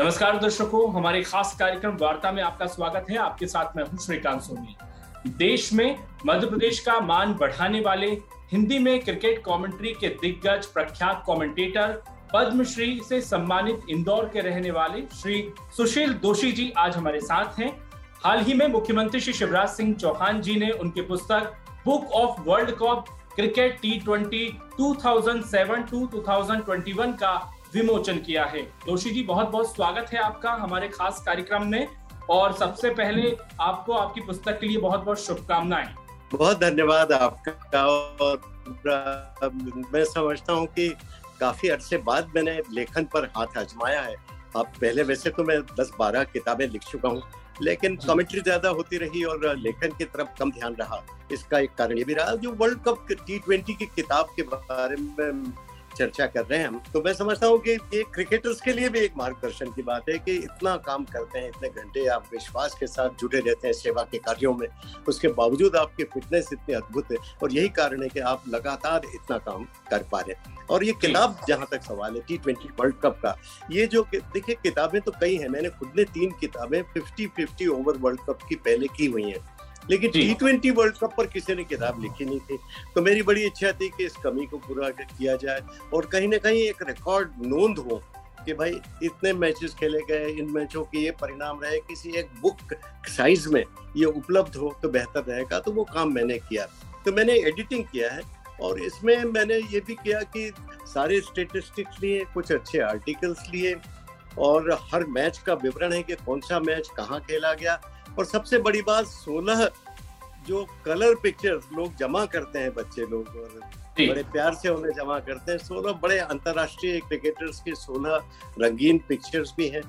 नमस्कार दर्शकों, हमारे खास कार्यक्रम वार्ता में आपका स्वागत है। आपके साथ मैं हूँ श्रीकांत सोनी। देश में मध्य प्रदेश का मान बढ़ाने वाले, हिंदी में क्रिकेट कमेंट्री के दिग्गज प्रख्यात कमेंटेटर, पद्मश्री से सम्मानित इंदौर के रहने वाले श्री सुशील दोषी जी आज हमारे साथ हैं। हाल ही में मुख्यमंत्री श्री शिवराज सिंह चौहान जी ने उनकी पुस्तक book of world cup cricket T twenty two thousand seven to two thousand twenty one का विमोचन किया है। दोषी जी बहुत बहुत स्वागत है आपका हमारे खास कार्यक्रम में। और सबसे पहले आपको आपकी पुस्तक के लिए बहुत बहुत शुभकामनाएँ। बहुत धन्यवाद आपका। और मैं समझता हूँ कि काफ़ी अरसे बाद मैंने लेखन पर हाथ आजमाया है। अब पहले वैसे तो मैं दस बारह किताबें लिख चुका हूँ लेकिन कमेंट्री ज़्यादा होती रही और लेखन की तरफ़ कम ध्यान रहा। इसका एक कारण ये भी रहा जो वर्ल्ड कप टी ट्वेंटी की किताब के बारे में चर्चा कर रहे हैं हम तो मैं समझता हूँ कि ये क्रिकेटर्स के लिए भी एक मार्गदर्शन की बात है कि इतना काम करते हैं इतने घंटे आप विश्वास के साथ जुटे रहते हैं सेवा के कार्यों में उसके बावजूद आपकी फिटनेस इतनी अद्भुत है और यही कारण है कि आप लगातार इतना काम कर पा रहे हैं। और ये किताब जहाँ तक सवाल है टी ट्वेंटी वर्ल्ड कप का ये जो देखिए किताबें तो कई हैं मैंने खुद ने तीन किताबें fifty fifty over world cup की पहले की हुई हैं। लेकिन टी ट्वेंटी वर्ल्ड कप पर किसी ने किताब लिखी नहीं थी। तो मेरी बड़ी इच्छा थी कि इस कमी को पूरा किया जाए और कहीं ना कहीं एक रिकॉर्ड नोंद हो कि भाई इतने मैचेस खेले गए इन मैचों के ये परिणाम रहे किसी एक बुक साइज़ में ये उपलब्ध हो तो बेहतर रहेगा तो वो काम मैंने किया। तो मैंने एडिटिंग किया है और इसमें मैंने ये भी किया कि सारे स्टेटिस्टिक्स लिए कुछ अच्छे आर्टिकल्स लिए और हर मैच का विवरण है कि कौन सा मैच कहाँ खेला गया और सबसे बड़ी बात सोलह जो कलर पिक्चर्स लोग जमा करते हैं बच्चे लोग और बड़े प्यार से उन्हें जमा करते हैं। सोलह बड़े अंतर्राष्ट्रीय क्रिकेटर्स के सोलह रंगीन पिक्चर्स भी हैं।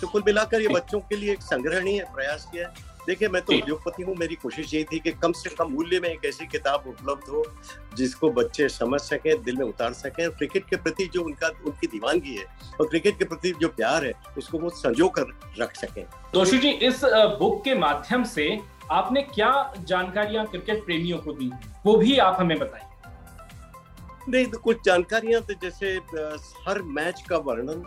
तो कुल मिलाकर ये बच्चों के लिए एक संग्रहणीय प्रयास किया है। देखिए मैं तो उद्योगपति हूँ मेरी कोशिश यही थी कि कम से कम मूल्य में एक ऐसी किताब उपलब्ध हो जिसको बच्चे समझ सके दिल में उतार सके क्रिकेट के प्रति जो उनका उनकी दीवानगी है और क्रिकेट के प्रति जो प्यार है उसको वो संजो कर रख सके। दोषी जी इस बुक के माध्यम से आपने क्या जानकारियाँ क्रिकेट प्रेमियों को दी? वो भी आप हमें बताएँ नहीं तो कुछ जानकारियाँ तो जैसे हर मैच का वर्णन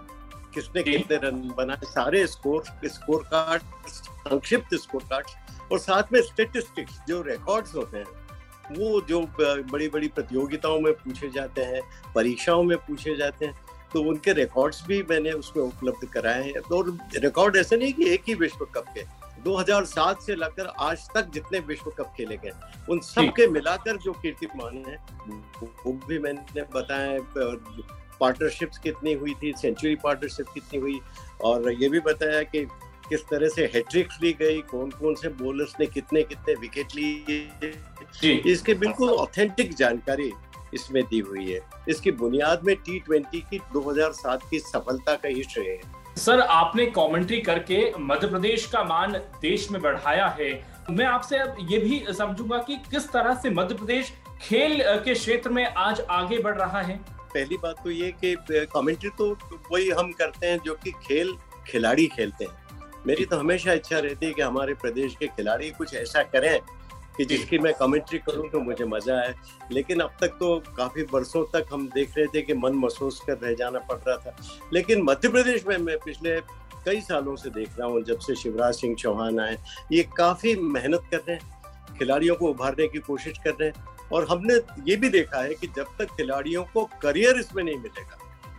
किसने कितने रन बनाए सारे स्कोर स्कोर कार्ड संक्षिप्त स्कोर कार्ड और साथ में स्टेटिस्टिक्स जो रिकॉर्ड्स होते हैं वो जो बड़ी बड़ी प्रतियोगिताओं में पूछे जाते हैं परीक्षाओं में पूछे जाते हैं तो उनके रिकॉर्ड्स भी मैंने उसमें उपलब्ध कराए हैं और रिकॉर्ड ऐसे नहीं कि एक ही विश्व कप के 2007 से लेकर आज तक जितने विश्व कप खेले गए उन सब के मिलाकर जो कीर्तिमान है वो भी मैंने बताया पार्टनरशिप्स कितनी हुई थी सेंचुरी पार्टनरशिप कितनी हुई और ये भी बताया कि किस तरह से हैट्रिक्स ली गई कौन कौन से बॉलर्स ने कितने कितने विकेट लिए इसके बिल्कुल ऑथेंटिक जानकारी इसमें दी हुई है। इसकी बुनियाद में टी ट्वेंटी की 2007 की सफलता का ही श्रेय है। सर आपने कमेंट्री करके मध्य प्रदेश का मान देश में बढ़ाया है। मैं आपसे अब ये भी समझूँगा कि किस तरह से मध्य प्रदेश खेल के क्षेत्र में आज आगे बढ़ रहा है। पहली बात तो ये कि कमेंट्री तो वही हम करते हैं जो कि खेल खिलाड़ी खेलते हैं। मेरी तो हमेशा इच्छा रहती है कि हमारे प्रदेश के खिलाड़ी कुछ ऐसा करें कि जिसकी मैं कमेंट्री करूँ तो मुझे मज़ा आए। लेकिन अब तक तो काफ़ी वर्षों तक हम देख रहे थे कि मन महसूस कर रह जाना पड़ रहा था। लेकिन मध्य प्रदेश में मैं पिछले कई सालों से देख रहा हूँ जब से शिवराज सिंह चौहान आए ये काफ़ी मेहनत कर रहे हैं। खिलाड़ियों को उभारने की कोशिश कर रहे हैं। और हमने ये भी देखा है कि जब तक खिलाड़ियों को करियर इसमें नहीं मिलेगा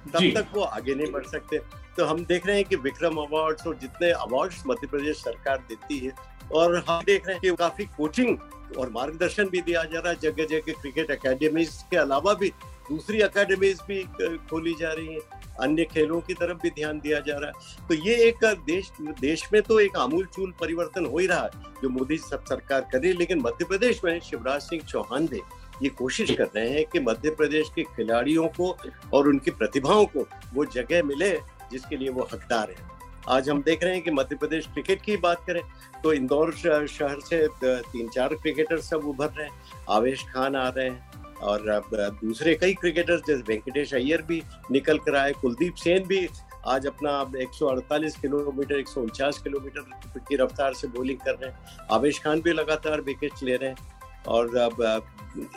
तब तक वो आगे नहीं बढ़ सकते। तो हम देख रहे हैं कि विक्रम अवार्ड्स और जितने अवार्ड्स मध्य प्रदेश सरकार देती है और हम देख रहे हैं कि काफ़ी कोचिंग और मार्गदर्शन भी दिया जा रहा है जगह जगह क्रिकेट अकेडमी के अलावा भी। दूसरी अकेडमीज भी खोली जा रही हैं। अन्य खेलों की तरफ़ भी ध्यान दिया जा रहा है। तो ये एक देश देश में तो एक आमूल चूल परिवर्तन हो ही रहा है, जो मोदी सब सरकार कर रही है, लेकिन मध्य प्रदेश में शिवराज सिंह चौहान भी ये कोशिश कर रहे हैं कि मध्य प्रदेश के खिलाड़ियों को और उनकी प्रतिभाओं को वो जगह मिले जिसके लिए वो हकदार है। आज हम देख रहे हैं कि मध्य प्रदेश क्रिकेट की बात करें तो इंदौर शहर से तीन चार क्रिकेटर सब उभर रहे हैं। आवेश खान आ रहे हैं। और अब दूसरे कई क्रिकेटर्स जैसे वेंकटेश अय्यर भी निकल कर आए कुलदीप सेन भी आज अपना 148 किलोमीटर एक सौ उनचास किलोमीटर की रफ्तार से बॉलिंग कर रहे हैं। आवेश खान भी लगातार विकेट ले रहे हैं। और अब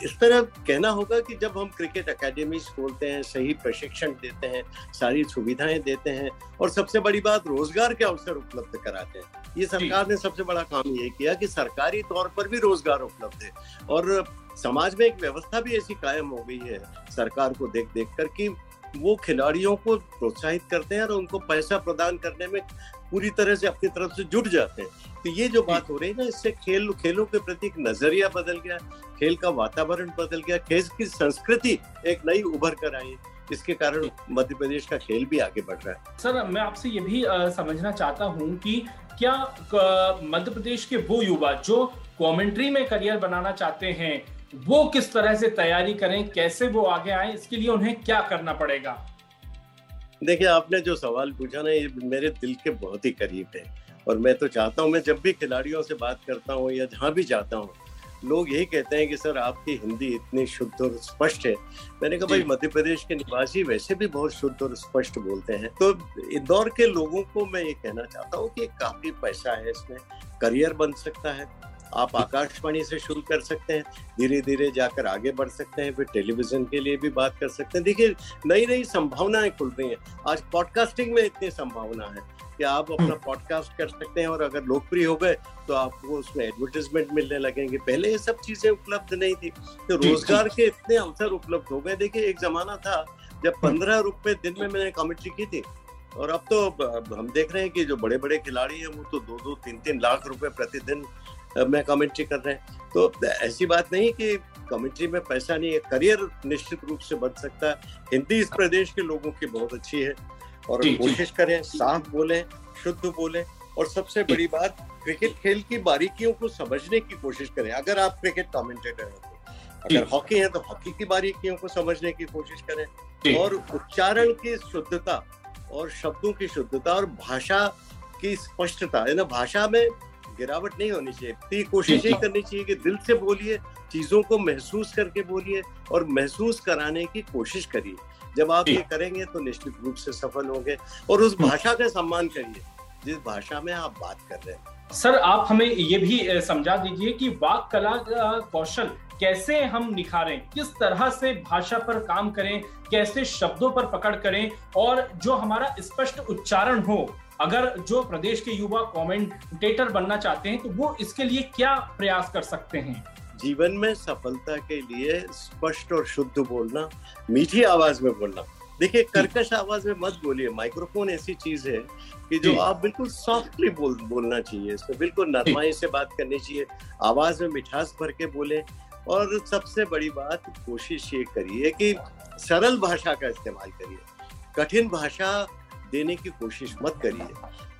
इस तरह कहना होगा कि जब हम क्रिकेट अकेडमी खोलते हैं सही प्रशिक्षण देते हैं सारी सुविधाएँ देते हैं और सबसे बड़ी बात रोज़गार के अवसर उपलब्ध कराते हैं। ये सरकार ने सबसे बड़ा काम ये किया कि सरकारी तौर पर भी रोज़गार उपलब्ध है। और समाज में एक व्यवस्था भी ऐसी कायम हो गई है सरकार को देख देख कर कि वो खिलाड़ियों को प्रोत्साहित करते हैं और उनको पैसा प्रदान करने में पूरी तरह से अपनी तरफ़ से जुट जाते हैं। तो ये जो बात हो रही है ना इससे खेल खेलों के प्रति एक नज़रिया बदल गया खेल का वातावरण बदल गया खेल की संस्कृति एक नई उभर कर आई इसके कारण मध्य प्रदेश का खेल भी आगे बढ़ रहा है। सर मैं आपसे ये भी आ, समझना चाहता हूँ कि क्या मध्य प्रदेश के वो युवा जो कमेंट्री में करियर बनाना चाहते हैं वो किस तरह से तैयारी करें कैसे वो आगे आए इसके लिए उन्हें क्या करना पड़ेगा? देखिए आपने जो सवाल पूछा ना ये मेरे दिल के बहुत ही करीब है। और मैं तो चाहता हूँ मैं जब भी खिलाड़ियों से बात करता हूँ या जहाँ भी जाता हूँ लोग यही कहते हैं कि सर आपकी हिंदी इतनी शुद्ध और स्पष्ट है। मैंने कहा भाई मध्य प्रदेश के निवासी वैसे भी बहुत शुद्ध और स्पष्ट बोलते हैं। तो इंदौर के लोगों को मैं ये कहना चाहता हूँ कि काफ़ी पैसा है इसमें करियर बन सकता है। आप आकाशवाणी से शुरू कर सकते हैं धीरे धीरे जाकर आगे बढ़ सकते हैं फिर टेलीविज़न के लिए भी बात कर सकते हैं। देखिए नई नई संभावनाएँ खुल रही हैं। आज पॉडकास्टिंग में इतनी संभावना है कि आप अपना पॉडकास्ट कर सकते हैं और अगर लोकप्रिय हो गए तो आपको उसमें एडवर्टीजमेंट मिलने लगेंगे। पहले ये सब चीज़ें उपलब्ध नहीं थी तो रोज़गार के इतने अवसर उपलब्ध हो गए। देखिए एक जमाना था जब पंद्रह रुपए दिन में मैंने कमेंट्री की थी और अब तो हम देख रहे हैं कि जो बड़े बड़े खिलाड़ी हैं वो तो दो दो तीन तीन लाख रुपए प्रतिदिन में कमेंट्री कर रहे हैं। तो ऐसी बात नहीं कि कमेंट्री में पैसा नहीं है करियर निश्चित रूप से बन सकता है। हिंदी इस प्रदेश के लोगों की बहुत अच्छी है और कोशिश करें साफ़ बोले शुद्ध बोले और सबसे बड़ी बात क्रिकेट खेल की बारीकियों को समझने की कोशिश करें। अगर आप क्रिकेट कमेंटेटर हैं तो। अगर हॉकी है तो हॉकी की बारीकियों को समझने की कोशिश करें और उच्चारण की शुद्धता और शब्दों की शुद्धता और भाषा की स्पष्टता है ना? भाषा में गिरावट नहीं होनी चाहिए। तो कोशिश यही करनी चाहिए कि दिल से बोलिए चीज़ों को महसूस करके बोलिए और महसूस कराने की कोशिश करिए। जब आप ये करेंगे तो निश्चित रूप से सफल होंगे और उस भाषा का सम्मान करिए। जिस भाषा में आप बात कर रहे हैं। सर आप हमें ये भी समझा दीजिए कि वाक कला कौशल कैसे हम निखारें किस तरह से भाषा पर काम करें कैसे शब्दों पर पकड़ करें और जो हमारा स्पष्ट उच्चारण हो अगर जो प्रदेश के युवा कमेंटेटर बनना चाहते हैं तो वो इसके लिए क्या प्रयास कर सकते हैं? जीवन में सफलता के लिए स्पष्ट और शुद्ध बोलना मीठी आवाज़ में बोलना। देखिए कर्कश आवाज़ में मत बोलिए। माइक्रोफोन ऐसी चीज़ है कि जो आप बिल्कुल सॉफ्टली बोल बोलना चाहिए। इसमें बिल्कुल नरमाई से बात करनी चाहिए। आवाज़ में मिठास भर के बोले। और सबसे बड़ी बात कोशिश ये करिए कि सरल भाषा का इस्तेमाल करिए। कठिन भाषा देने की कोशिश मत करिए।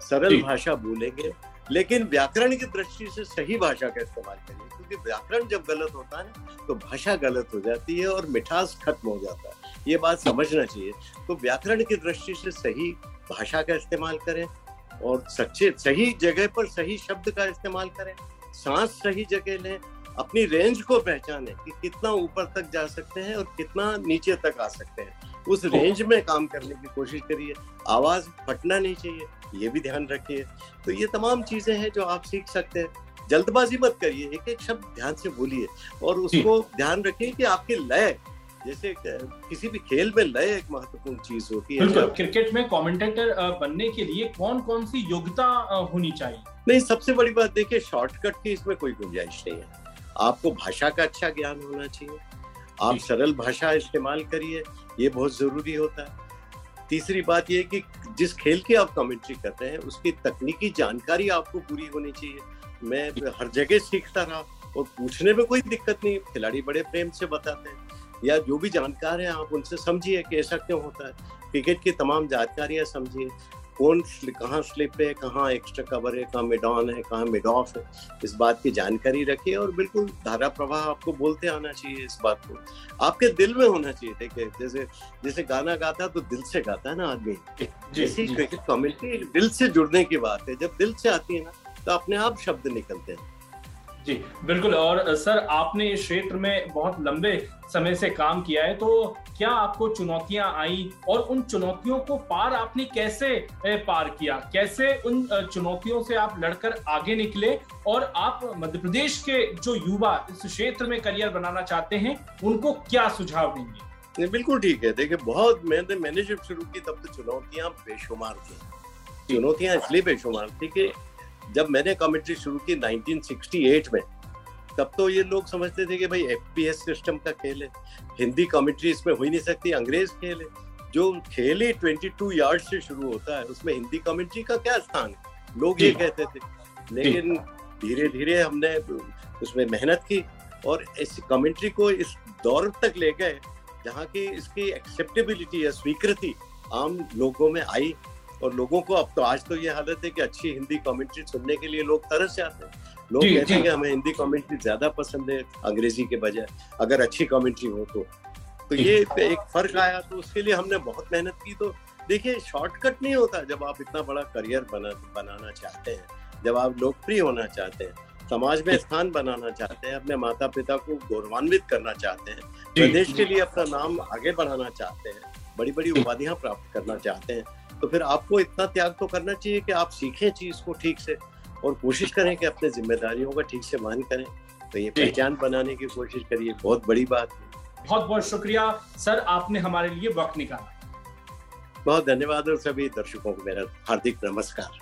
सरल भाषा बोलेंगे लेकिन व्याकरण की दृष्टि से सही भाषा का इस्तेमाल करिए क्योंकि व्याकरण जब गलत होता है तो भाषा गलत हो जाती है और मिठास खत्म हो जाता है। ये बात समझना चाहिए। तो व्याकरण की दृष्टि से सही भाषा का इस्तेमाल करें और सच्चे सही जगह पर सही शब्द का इस्तेमाल करें सांस सही जगह लें अपनी रेंज को पहचाने कि कितना ऊपर तक जा सकते हैं और कितना नीचे तक आ सकते हैं। उस रेंज में काम करने की कोशिश करिए। आवाज़ फटना नहीं चाहिए ये भी ध्यान रखिए। तो ये तमाम चीज़ें हैं जो आप सीख सकते हैं। जल्दबाजी मत करिए एक एक शब्द ध्यान से बोलिए और उसको ध्यान रखिए कि आपकी लय जैसे किसी भी खेल में लय एक महत्वपूर्ण चीज़ होती है। क्रिकेट में कमेंटेटर बनने के लिए कौन कौन सी योग्यता होनी चाहिए? नहीं सबसे बड़ी बात देखिए शॉर्टकट की इसमें कोई गुंजाइश नहीं है। आपको भाषा का अच्छा ज्ञान होना चाहिए। आप सरल भाषा इस्तेमाल करिए ये बहुत ज़रूरी होता है। तीसरी बात यह कि जिस खेल की आप कमेंट्री करते हैं, उसकी तकनीकी जानकारी आपको पूरी होनी चाहिए। मैं हर जगह सीखता रहा और पूछने में कोई दिक्कत नहीं, खिलाड़ी बड़े प्रेम से बताते हैं। या जो भी जानकार है, आप उनसे समझिए कि ऐसा क्यों होता है। क्रिकेट की तमाम जानकारियाँ समझिए। कौन कहाँ स्लिप है कहाँ एक्स्ट्रा कवर है कहाँ मिड ऑन है कहाँ मिड ऑफ़ है इस बात की जानकारी रखिए और बिल्कुल धारा प्रवाह आपको बोलते आना चाहिए इस बात को। आपके दिल में होना चाहिए देखिए जैसे जैसे गाना गाता है तो दिल से गाता है ना आदमी। जैसे क्रिकेट कम्युनिटी दिल से जुड़ने की बात है। जब दिल से आती है ना तो अपने आप शब्द निकलते हैं। जी बिल्कुल। और सर आपने इस क्षेत्र में बहुत लंबे समय से काम किया है तो क्या आपको चुनौतियाँ आई और उन चुनौतियों को पार आपने कैसे पार किया? कैसे उन चुनौतियों से आप लड़कर आगे निकले और आप मध्य प्रदेश के जो युवा इस क्षेत्र में करियर बनाना चाहते हैं उनको क्या सुझाव देंगे? बिल्कुल ठीक है। देखिए बहुत मैंने मैंने जब शुरू की तब तो चुनौतियाँ बेशुमार थी। चुनौतियाँ इसलिए बेशुमार थी कि जब मैंने कमेंट्री शुरू की 1968 में तब तो ये लोग समझते थे कि भाई एफपीएस सिस्टम का खेल है। हिंदी कमेंट्री इसमें हो ही नहीं सकती अंग्रेज़ खेल है। जो खेल ही 22 यार्ड से शुरू होता है उसमें हिंदी कमेंट्री का क्या स्थान है? लोग ये कहते थे। लेकिन धीरे धीरे हमने उसमें मेहनत की और इस कमेंट्री को इस दौर तक ले गए जहाँ की इसकी एक्सेप्टेबिलिटी या स्वीकृति आम लोगों में आई। और लोगों को अब तो आज तो ये हालत है कि अच्छी हिंदी कमेंट्री सुनने के लिए लोग तरस जाते हैं। लोग कहते हैं कि हमें हिंदी कमेंट्री ज़्यादा पसंद है अंग्रेज़ी के बजाय अगर अच्छी कमेंट्री हो तो। तो ये एक फ़र्क आया तो उसके लिए हमने बहुत मेहनत की। तो देखिए शॉर्टकट नहीं होता जब आप इतना बड़ा करियर बना बनाना चाहते हैं जब आप लोकप्रिय होना चाहते हैं समाज में स्थान बनाना चाहते हैं अपने माता पिता को गौरवान्वित करना चाहते हैं प्रदेश के लिए अपना नाम आगे बढ़ाना चाहते हैं बड़ी बड़ी उपाधियाँ प्राप्त करना चाहते हैं तो फिर आपको इतना त्याग तो करना चाहिए कि आप सीखें चीज़ को ठीक से और कोशिश करें कि अपने जिम्मेदारियों का ठीक से मान करें। तो ये पहचान बनाने की कोशिश करिए बहुत बड़ी बात है। बहुत बहुत शुक्रिया। सर आपने हमारे लिए वक्त निकाला। बहुत धन्यवाद और सभी दर्शकों को मेरा हार्दिक नमस्कार।